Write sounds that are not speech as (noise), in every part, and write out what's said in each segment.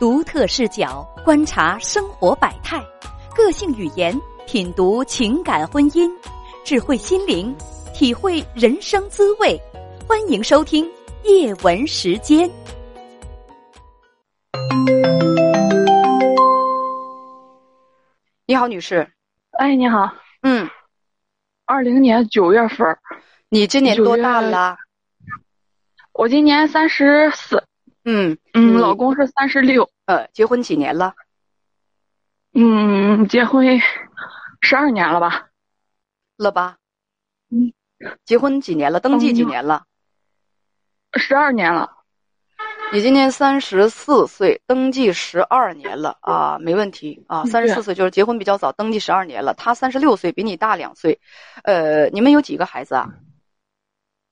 独特视角观察生活百态，个性语言品读情感婚姻，智慧心灵体会人生滋味。欢迎收听夜文时间。你好，女士。哎，你好。嗯，二零年九月份。你今年多大了？我今年三十四。嗯嗯，老公是三十六。呃，结婚几年了？嗯，结婚十二年了吧？了吧？嗯，结婚几年了？登记几年了？十二年了。你今年三十四岁，登记十二年了啊，没问题啊。三十四岁就是结婚比较早，登记十二年了。他三十六岁，比你大两岁。呃，你们有几个孩子啊？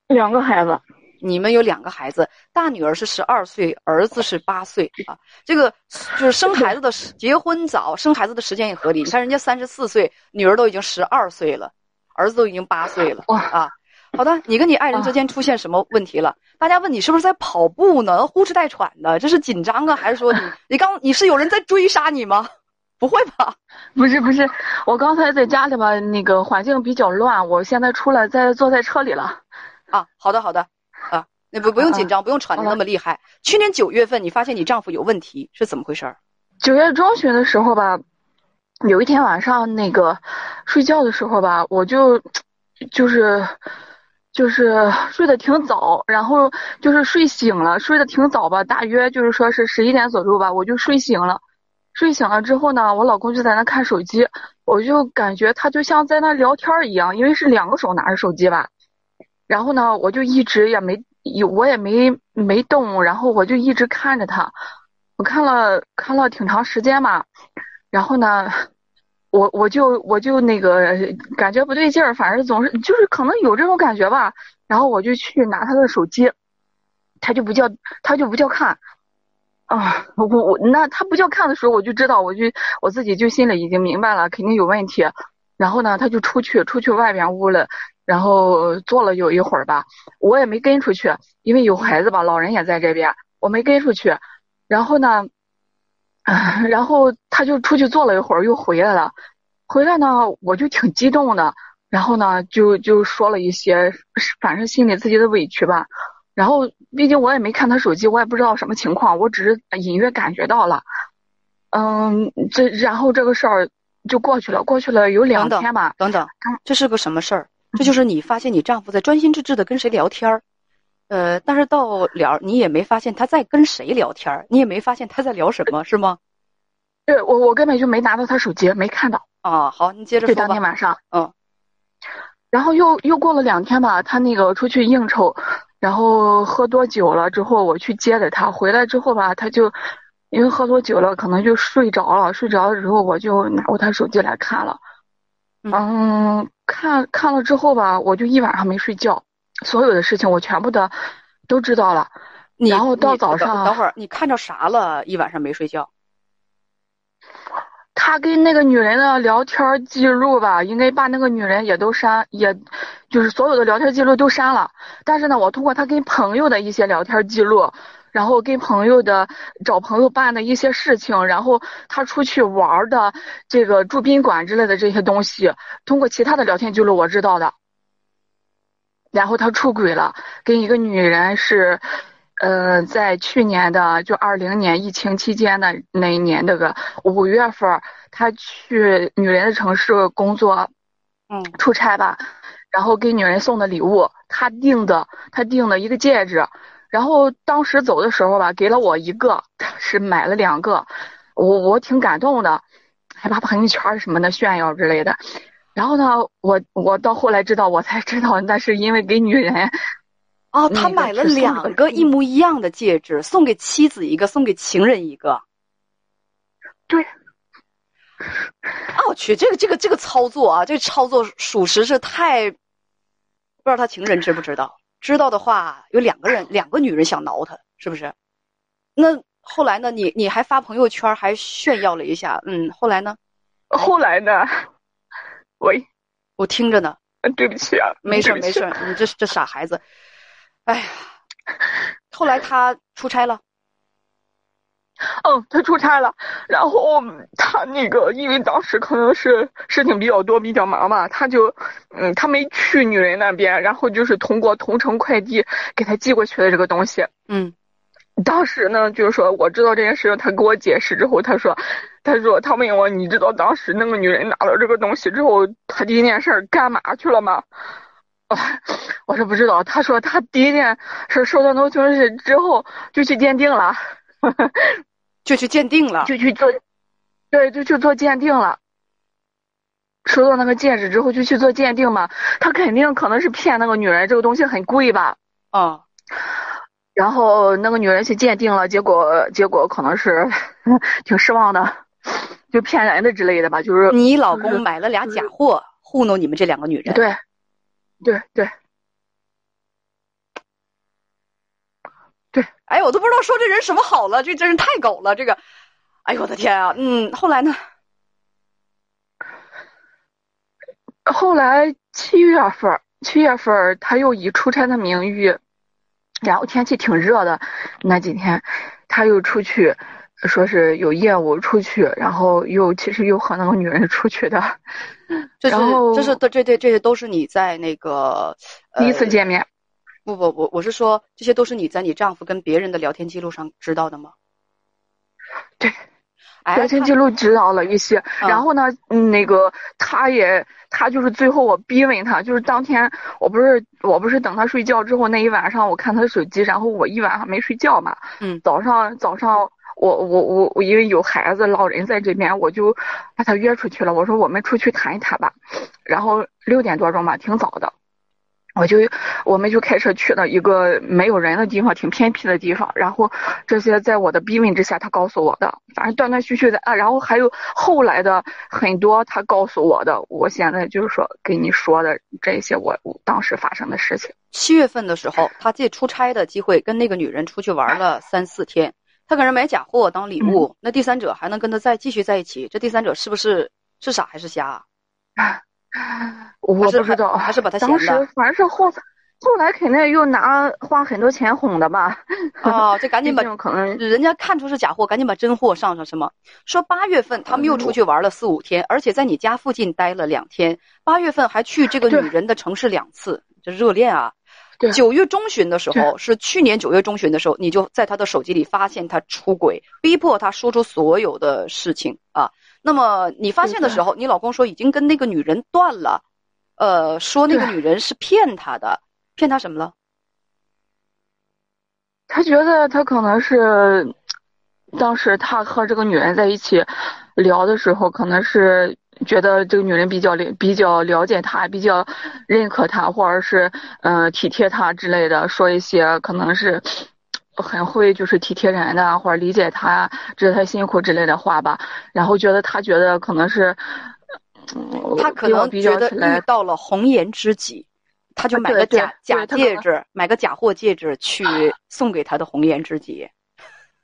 两个孩子。你们有两个孩子，大女儿是十二岁，儿子是八岁啊。这个就是生孩子的结婚早，生孩子的时间也合理。你看人家三十四岁，女儿都已经十二岁了，儿子都已经八岁了啊。好的，你跟你爱人之间出现什么问题了？大家问你是不是在跑步呢？呼哧带喘的，这是紧张啊，还是说你 (laughs) 你刚你是有人在追杀你吗？不会吧？不是不是，我刚才在家里吧，那个环境比较乱，我现在出来在坐在车里了。啊，好的好的。啊，那不不用紧张，不用喘的那么厉害。去年九月份，你发现你丈夫有问题，是怎么回事？九月中旬的时候吧，有一天晚上那个睡觉的时候吧，我就就是就是睡得挺早，然后就是睡醒了，睡得挺早吧，大约就是说是十一点左右吧，我就睡醒了。睡醒了之后呢，我老公就在那看手机，我就感觉他就像在那聊天一样，因为是两个手拿着手机吧。然后呢，我就一直也没有，我也没没动，然后我就一直看着他，我看了看了挺长时间嘛，然后呢，我我就我就那个感觉不对劲儿，反正总是就是可能有这种感觉吧，然后我就去拿他的手机，他就不叫他就不叫看，啊，我我那他不叫看的时候，我就知道，我就我自己就心里已经明白了，肯定有问题，然后呢，他就出去出去外边屋了。然后坐了有一会儿吧，我也没跟出去，因为有孩子吧，老人也在这边，我没跟出去。然后呢，(laughs) 然后他就出去坐了一会儿，又回来了。回来呢，我就挺激动的。然后呢，就就说了一些，反正心里自己的委屈吧。然后毕竟我也没看他手机，我也不知道什么情况，我只是隐约感觉到了。嗯，这然后这个事儿就过去了，过去了有两天吧。等等，这是个什么事儿？这就是你发现你丈夫在专心致志的跟谁聊天儿，呃，但是到了你也没发现他在跟谁聊天儿，你也没发现他在聊什么，是吗？对，我我根本就没拿到他手机，没看到。啊，好，你接着说吧。当天晚上，嗯，然后又又过了两天吧，他那个出去应酬，然后喝多酒了之后，我去接的他，回来之后吧，他就因为喝多酒了，可能就睡着了，睡着了之后，我就拿过他手机来看了。嗯，看看了之后吧，我就一晚上没睡觉，所有的事情我全部的都知道了。然后到早上，等会儿你看着啥了？一晚上没睡觉。他跟那个女人的聊天记录吧，应该把那个女人也都删，也就是所有的聊天记录都删了。但是呢，我通过他跟朋友的一些聊天记录。然后跟朋友的找朋友办的一些事情，然后他出去玩的这个住宾馆之类的这些东西，通过其他的聊天记录我知道的。然后他出轨了，跟一个女人是，呃，在去年的就二零年疫情期间的那一年那个五月份，他去女人的城市工作，嗯，出差吧，然后给女人送的礼物，他订的，他订的一个戒指。然后当时走的时候吧，给了我一个，是买了两个，我我挺感动的，还把朋友圈什么的炫耀之类的。然后呢，我我到后来知道，我才知道那是因为给女人。哦，他买了两个一模一样的戒指，送给妻子一个，送给情人一个。对。啊我去，这个这个这个操作啊，这个操作属实是太，不知道他情人知不知道。知道的话，有两个人，两个女人想挠他，是不是？那后来呢？你你还发朋友圈，还炫耀了一下，嗯，后来呢？后来呢？喂，我听着呢。对不起啊，没事没事，你这这傻孩子。哎呀，(laughs) 后来他出差了。嗯，他出差了，然后他那个因为当时可能是事情比较多，比较忙嘛，他就嗯，他没去女人那边，然后就是通过同城快递给他寄过去的这个东西。嗯，当时呢，就是说我知道这件事，他给我解释之后，他说，他说他问我，你知道当时那个女人拿到这个东西之后，他第一件事干嘛去了吗？(laughs) 我说不知道。他说他第一件事收到那东西之后就去鉴定了。(laughs) 就去鉴定了，就去做，对，就去做鉴定了。收到那个戒指之后，就去做鉴定嘛。他肯定可能是骗那个女人，这个东西很贵吧？啊。然后那个女人去鉴定了，结果结果可能是 (laughs) 挺失望的，就骗人的之类的吧。就是你老公买了俩假货，糊弄你们这两个女人。对，对对。对，哎，我都不知道说这人什么好了，这真是太狗了。这个，哎呦我的天啊！嗯，后来呢？后来七月份，七月份他又以出差的名义，然后天气挺热的那几天，他又出去，说是有业务出去，然后又其实又和那个女人出去的。这是就是这这这些都是你在那个第一次见面。不不不，我是说，这些都是你在你丈夫跟别人的聊天记录上知道的吗？对，聊天记录知道了一些。然后呢，那个他也，他就是最后我逼问他，就是当天我不是我不是等他睡觉之后那一晚上，我看他的手机，然后我一晚上没睡觉嘛。嗯。早上早上，我我我我因为有孩子老人在这边，我就把他约出去了。我说我们出去谈一谈吧。然后六点多钟吧，挺早的。我就我们就开车去了一个没有人的地方，挺偏僻的地方。然后这些在我的逼问之下，他告诉我的，反正断断续续的啊。然后还有后来的很多他告诉我的，我现在就是说给你说的这些，我当时发生的事情。七月份的时候，他借出差的机会跟那个女人出去玩了三四天，他给人买假货当礼物。那第三者还能跟他再继续在一起？这第三者是不是是傻还是瞎？(laughs) (laughs) 我不知道，还是把他当时反正是后后来肯定又拿花很多钱哄的吧？哦，就赶紧把可能人家看出是假货，赶紧把真货上上是吗？说八月份他们又出去玩了四五天，而且在你家附近待了两天。八月份还去这个女人的城市两次，这热恋啊！九月中旬的时候，是去年九月中旬的时候，你就在他的手机里发现他出轨，逼迫他说出所有的事情啊。那么你发现的时候，你老公说已经跟那个女人断了，呃，说那个女人是骗他的，骗他什么了？他觉得他可能是当时他和这个女人在一起聊的时候，可能是觉得这个女人比较了比较了解他，比较认可他，或者是嗯体贴他之类的，说一些可能是。很会就是体贴人的，或者理解他，知道他辛苦之类的话吧。然后觉得他觉得可能是，他可能觉得遇到了红颜知己，他就买个假假戒指，买个假货戒指去 (laughs) 送给他的红颜知己。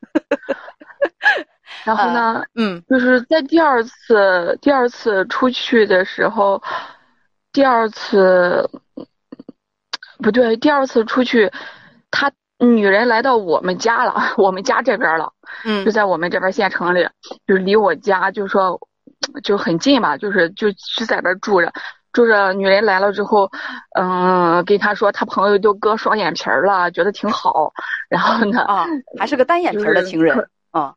(laughs) 然后呢，嗯，就是在第二次第二次出去的时候，第二次不对，第二次出去，他。女人来到我们家了，(laughs) 我们家这边了，嗯，就在我们这边县城里，就是离我家，就说就很近吧，就是就就在这住着，住着。女人来了之后，嗯，跟他说他朋友都割双眼皮了，觉得挺好。然后呢，啊，还是个单眼皮的情人啊，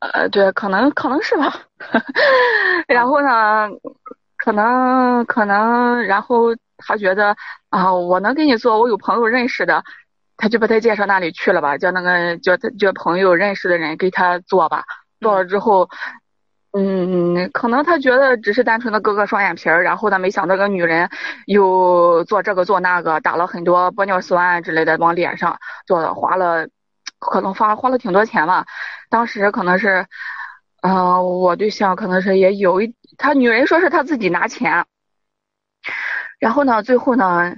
呃，对，可能可能是吧。(laughs) 然后呢，可能可能，然后他觉得啊，我能给你做，我有朋友认识的。他就把他介绍那里去了吧，叫那个叫他叫朋友认识的人给他做吧。做了之后，嗯，可能他觉得只是单纯的割个双眼皮儿，然后呢，没想到个女人又做这个做那个，打了很多玻尿酸之类的往脸上做的，花了可能花花了挺多钱吧。当时可能是，嗯，我对象可能是也有一，他女人说是他自己拿钱，然后呢，最后呢。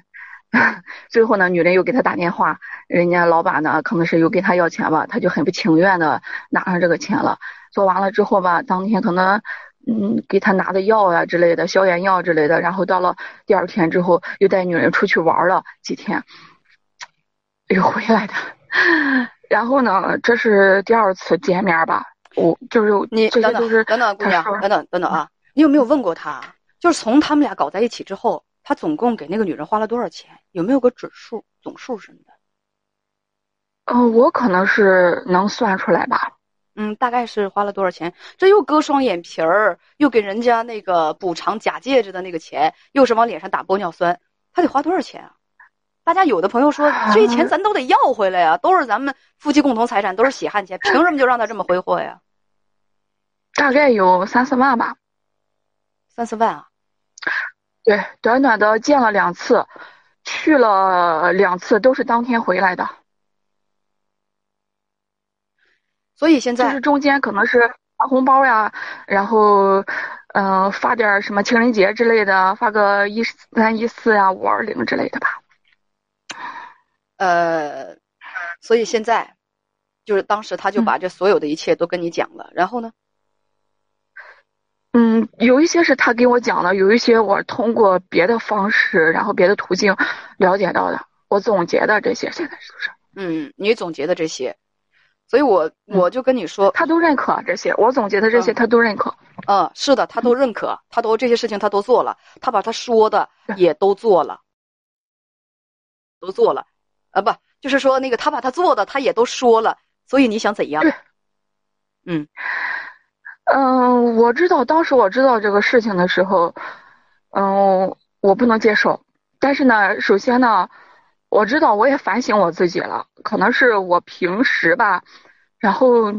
(laughs) 最后呢，女人又给他打电话，人家老板呢可能是又跟他要钱吧，他就很不情愿的拿上这个钱了。做完了之后吧，当天可能嗯给他拿的药呀之类的，消炎药之类的，然后到了第二天之后，又带女人出去玩了几天，又回来的。然后呢，这是第二次见面吧？我就是你等等等等，姑娘等等等等啊！你有没有问过他？就是从他们俩搞在一起之后，他总共给那个女人花了多少钱？有没有个准数、总数什么的？嗯、我可能是能算出来吧。嗯，大概是花了多少钱？这又割双眼皮儿，又给人家那个补偿假戒指的那个钱，又是往脸上打玻尿酸，他得花多少钱啊？大家有的朋友说，这钱咱都得要回来呀，都是咱们夫妻共同财产，都是血汗钱，凭什么就让他这么挥霍呀？大概有三四万吧。三四万啊！对，短短的见了两次，去了两次都是当天回来的，所以现在就是中间可能是发红包呀，然后嗯、呃发点什么情人节之类的，发个一三一四呀、五二零之类的吧。呃，所以现在就是当时他就把这所有的一切都跟你讲了，然后呢？嗯，有一些是他给我讲的，有一些我通过别的方式，然后别的途径了解到的，我总结的这些现在是不是？嗯，你总结的这些，所以我嗯我就跟你说，他都认可这些，我总结的这些嗯他都认可。嗯，是的，他都认可，他都这些事情他都做了，他把他说的也都做了，都做了，啊不，就是说那个他把他做的他也都说了，所以你想怎样？嗯嗯，我知道，当时我知道这个事情的时候，嗯，我不能接受。但是呢，首先呢，我知道我也反省我自己了，可能是我平时吧，然后，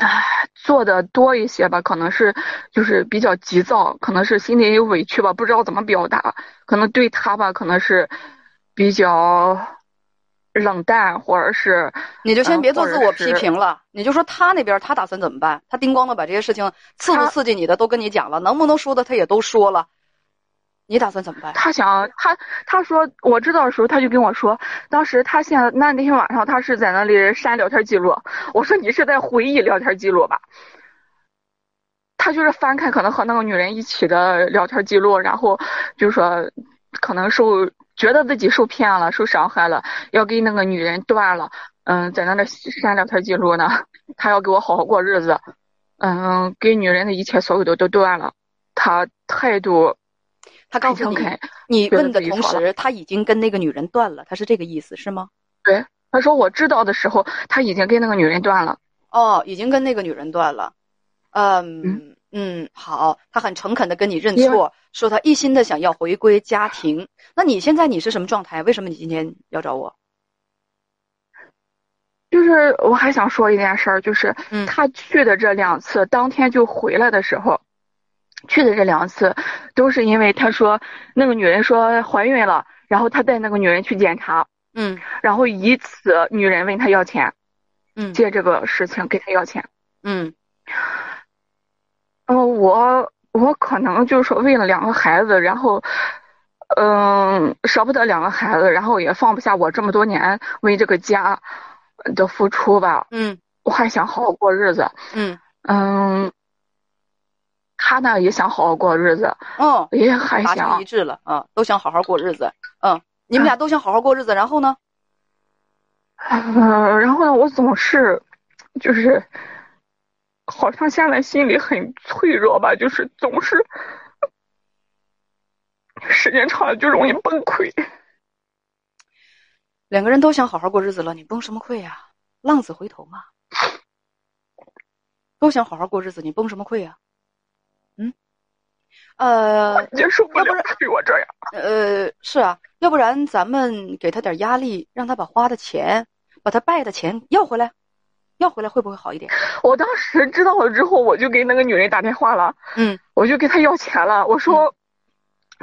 唉，做的多一些吧，可能是就是比较急躁，可能是心里有委屈吧，不知道怎么表达，可能对他吧，可能是比较冷淡，或者是你就先别做自我批评了，你就说他那边他打算怎么办？他叮咣的把这些事情刺不刺激你的都跟你讲了，能不能说的他也都说了，你打算怎么办？他想他他说我知道的时候，他就跟我说，当时他现在那那天晚上他是在那里删聊天记录。我说你是在回忆聊天记录吧？他就是翻看可能和那个女人一起的聊天记录，然后就说可能受觉得自己受骗了，受伤害了，要跟那个女人断了。嗯，在那那删聊天记录呢，(laughs) 他要给我好好过日子。嗯，跟女人的一切所有的都断了。他态度他告诉你很诚恳，你问的同时，他已经跟那个女人断了，他是这个意思是吗？对，他说我知道的时候，他已经跟那个女人断了。哦，已经跟那个女人断了。嗯嗯嗯，好，他很诚恳的跟你认错，说他一心的想要回归家庭。那你现在你是什么状态？为什么你今天要找我？就是我还想说一件事儿，就是嗯他去的这两次，当天就回来的时候，去的这两次，都是因为他说那个女人说怀孕了，然后他带那个女人去检查，嗯然后以此女人问他要钱，嗯借这个事情给他要钱。嗯嗯，我我可能就是说为了两个孩子，然后，嗯，舍不得两个孩子，然后也放不下我这么多年为这个家的付出吧，嗯我还想好好过日子。嗯嗯，他呢也想好好过日子，哦，也还想一致了啊，都想好好过日子。嗯，你们俩都想好好过日子，然后呢？嗯，然后呢，我总是就是好像现在心里很脆弱吧，就是总是时间长了就容易崩溃。两个人都想好好过日子了，你崩什么溃呀、浪子回头嘛。都想好好过日子，你崩什么溃呀、嗯，呃接受不了要不然对我这样。呃，是啊，要不然咱们给他点压力，让他把花的钱，把他败的钱要回来，要回来会不会好一点？(laughs) 我当时知道了之后，我就给那个女人打电话了，嗯我就跟她要钱了。我说，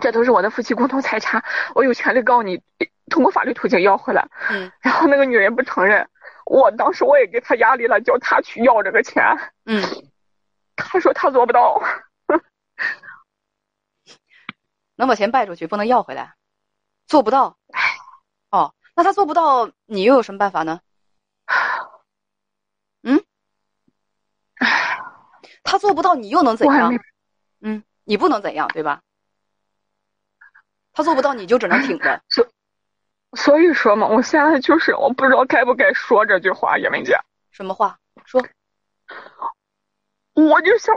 这都是我的夫妻共同财产，我有权利告你，通过法律途径要回来。嗯然后那个女人不承认，我当时我也给她压力了，叫她去要这个钱。嗯，(laughs) 她说她做不到。(laughs) 能把钱败出去，不能要回来，做不到。哦，那她做不到，你又有什么办法呢？嗯，他做不到，你又能怎样？嗯，你不能怎样，对吧？他做不到，你就只能挺着。所以说嘛，我现在就是我不知道该不该说这句话，叶文姐。什么话？说。我就想，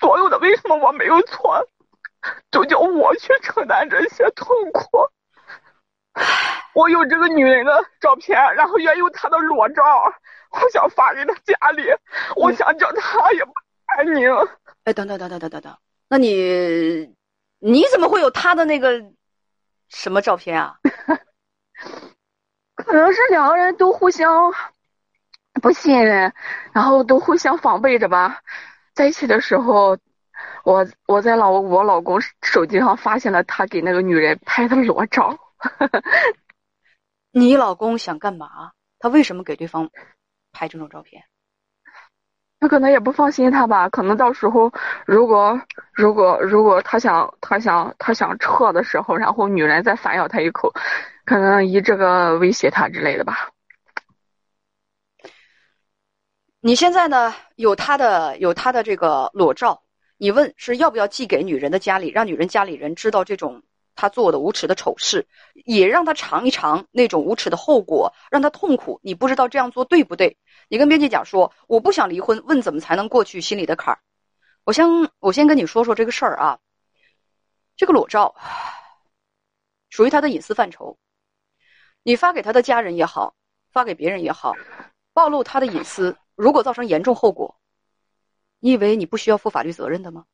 所有的为什么我没有错，都叫我去承担这些痛苦。我有这个女人的照片，然后也有她的裸照，我想发给她家里，我想叫她也不安宁。哎，等等等等等等等，那你你怎么会有她的那个什么照片啊？(laughs) 可能是两个人都互相不信任，然后都互相防备着吧。在一起的时候，我我在老我老公手机上发现了他给那个女人拍的裸照。你老公想干嘛？他为什么给对方拍这种照片？他可能也不放心他吧。可能到时候如果如果如果他想他想他想撤的时候，然后女人再反咬他一口，可能以这个威胁他之类的吧。你现在呢？有他的有他的这个裸照，你问是要不要寄给女人的家里，让女人家里人知道这种。他做的无耻的丑事，也让他尝一尝那种无耻的后果，让他痛苦。你不知道这样做对不对？你跟编辑讲说，我不想离婚，问怎么才能过去心里的坎儿。我先我先跟你说说这个事儿啊。这个裸照属于他的隐私范畴，你发给他的家人也好，发给别人也好，暴露他的隐私，如果造成严重后果，你以为你不需要负法律责任的吗？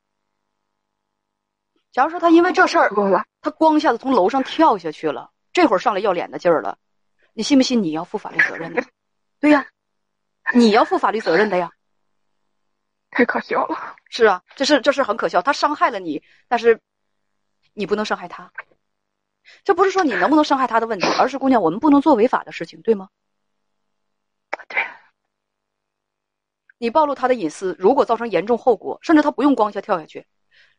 假如说他因为这事儿，他咣一下子从楼上跳下去了，这会儿上来要脸的劲儿了，你信不信你要负法律责任的？对呀，你要负法律责任的呀。太可笑了。是啊，这是这是很可笑。他伤害了你，但是你不能伤害他。这不是说你能不能伤害他的问题，而是姑娘，我们不能做违法的事情，对吗？对。你暴露他的隐私，如果造成严重后果，甚至他不用光下跳下去，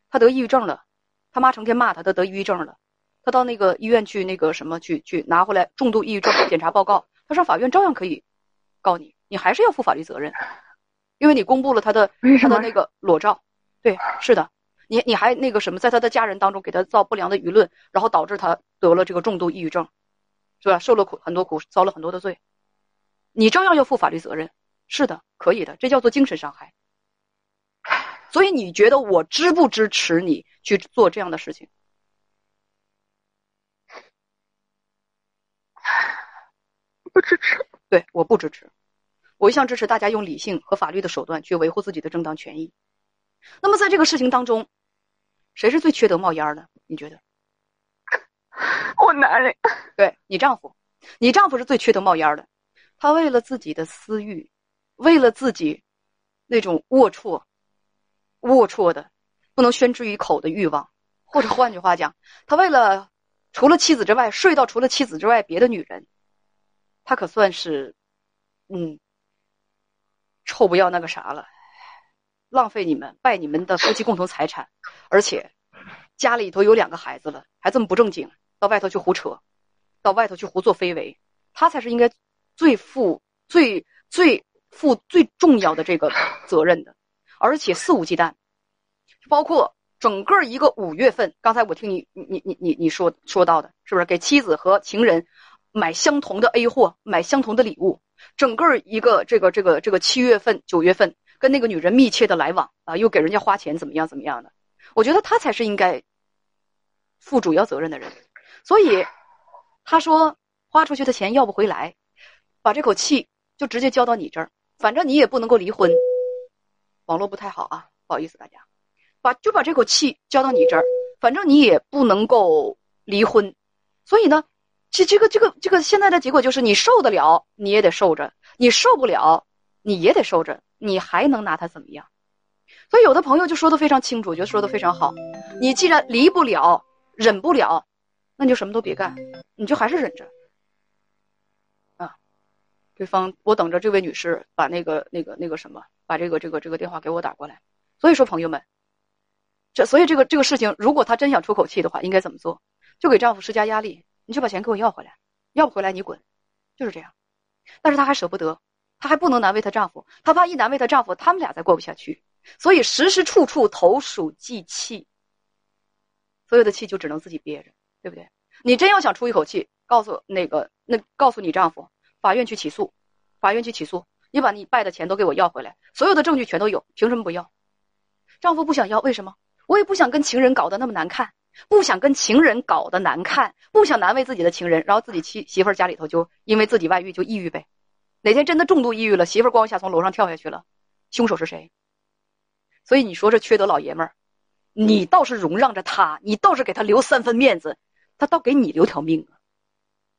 他得抑郁症了。他妈成天骂他，他得抑郁症了。他到那个医院去，那个什么去去拿回来重度抑郁症检查报告。他上法院照样可以告你，你还是要负法律责任，因为你公布了他的他的那个裸照。对，是的，你你还那个什么，在他的家人当中给他造不良的舆论，然后导致他得了这个重度抑郁症，是吧？受了苦很多苦，遭了很多的罪，你照样要负法律责任。是的，可以的，这叫做精神伤害。所以你觉得我支不支持你去做这样的事情？(sighs) 不支持。对，我不支持。我一向支持大家用理性和法律的手段去维护自己的正当权益。那么在这个事情当中，谁是最缺德冒烟的？你觉得？(laughs) 我男人。对你丈夫，你丈夫是最缺德冒烟的。他为了自己的私欲，为了自己那种龌龊。龌龊的，不能宣之于口的欲望，或者换句话讲，他为了除了妻子之外睡到除了妻子之外别的女人，他可算是，嗯，臭不要那个啥了，浪费你们，败你们的夫妻共同财产，而且家里头有两个孩子了，还这么不正经，到外头去胡扯，到外头去胡作非为，他才是应该最负最最负最重要的这个责任的。而且肆无忌惮，包括整个一个五月份，刚才我听你你你你你说说到的，是不是给妻子和情人买相同的 A 货，买相同的礼物？整个一个这个这个这个七月份、九月份，跟那个女人密切的来往啊，又给人家花钱，怎么样怎么样的？我觉得他才是应该负主要责任的人。所以他说花出去的钱要不回来，把这口气就直接交到你这儿，反正你也不能够离婚。网络不太好啊，不好意思大家，把就把这口气交到你这儿，反正你也不能够离婚，所以呢，这这个这个这个现在的结果就是你受得了你也得受着，你受不了你也得受着，你还能拿他怎么样？所以有的朋友就说的非常清楚，觉得说的非常好，你既然离不了，忍不了，那你就什么都别干，你就还是忍着。对方，我等着这位女士把那个、那个、那个什么，把这个、这个、这个电话给我打过来。所以说，朋友们，这所以这个这个事情，如果她真想出口气的话，应该怎么做？就给丈夫施加压力，你就把钱给我要回来，要不回来你滚，就是这样。但是她还舍不得，她还不能难为她丈夫，她怕一难为她丈夫，他们俩再过不下去，所以时时处处投鼠忌器，所有的气就只能自己憋着，对不对？你真要想出一口气，告诉那个那告诉你丈夫，法院去起诉，法院去起诉，你把你败的钱都给我要回来，所有的证据全都有，凭什么不要？丈夫不想要，为什么？我也不想跟情人搞得那么难看，不想跟情人搞得难看，不想难为自己的情人，然后自己妻媳妇家里头就因为自己外遇就抑郁呗。哪天真的重度抑郁了，媳妇儿咣一下从楼上跳下去了，凶手是谁？所以你说这缺德老爷们儿，你倒是容让着他，你倒是给他留三分面子，他倒给你留条命啊！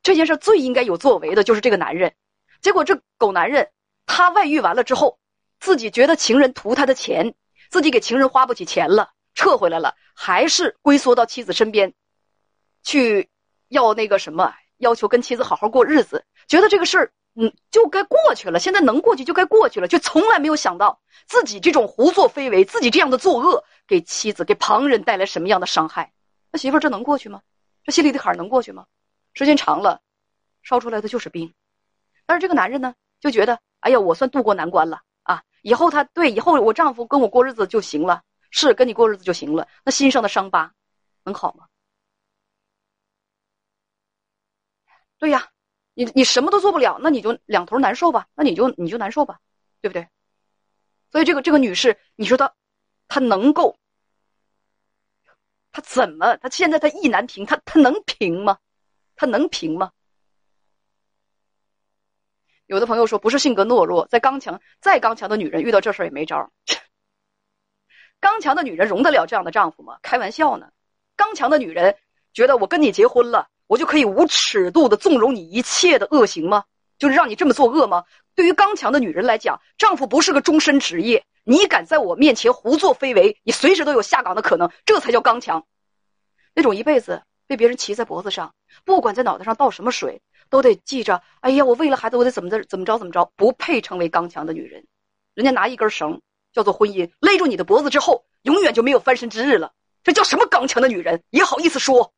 这件事最应该有作为的就是这个男人，结果这狗男人他外遇完了之后，自己觉得情人图他的钱，自己给情人花不起钱了，撤回来了，还是龟缩到妻子身边，去要那个什么，要求跟妻子好好过日子，觉得这个事儿。嗯，就该过去了。现在能过去就该过去了，却从来没有想到自己这种胡作非为，自己这样的作恶，给妻子、给旁人带来什么样的伤害。那媳妇儿这能过去吗？这心里的坎儿能过去吗？时间长了，烧出来的就是冰。但是这个男人呢，就觉得，哎呀，我算渡过难关了啊！以后他对以后我丈夫跟我过日子就行了，是跟你过日子就行了。那心上的伤疤能好吗？对呀。你你什么都做不了，那你就两头难受吧，那你就你就难受吧，对不对？所以这个这个女士，你说她，她能够，她怎么？她现在她意难平，她她能平吗？她能平吗？有的朋友说不是性格懦弱，在刚强再刚强的女人遇到这事儿也没招。(laughs) 刚强的女人容得了这样的丈夫吗？开玩笑呢！刚强的女人觉得我跟你结婚了。我就可以无尺度的纵容你一切的恶行吗？就是让你这么作恶吗？对于刚强的女人来讲，丈夫不是个终身职业，你敢在我面前胡作非为，你随时都有下岗的可能，这才叫刚强。那种一辈子被别人骑在脖子上，不管在脑袋上倒什么水，都得记着。哎呀，我为了孩子，我得怎么着怎么着怎么着，不配成为刚强的女人。人家拿一根绳叫做婚姻勒住你的脖子之后，永远就没有翻身之日了。这叫什么刚强的女人？也好意思说？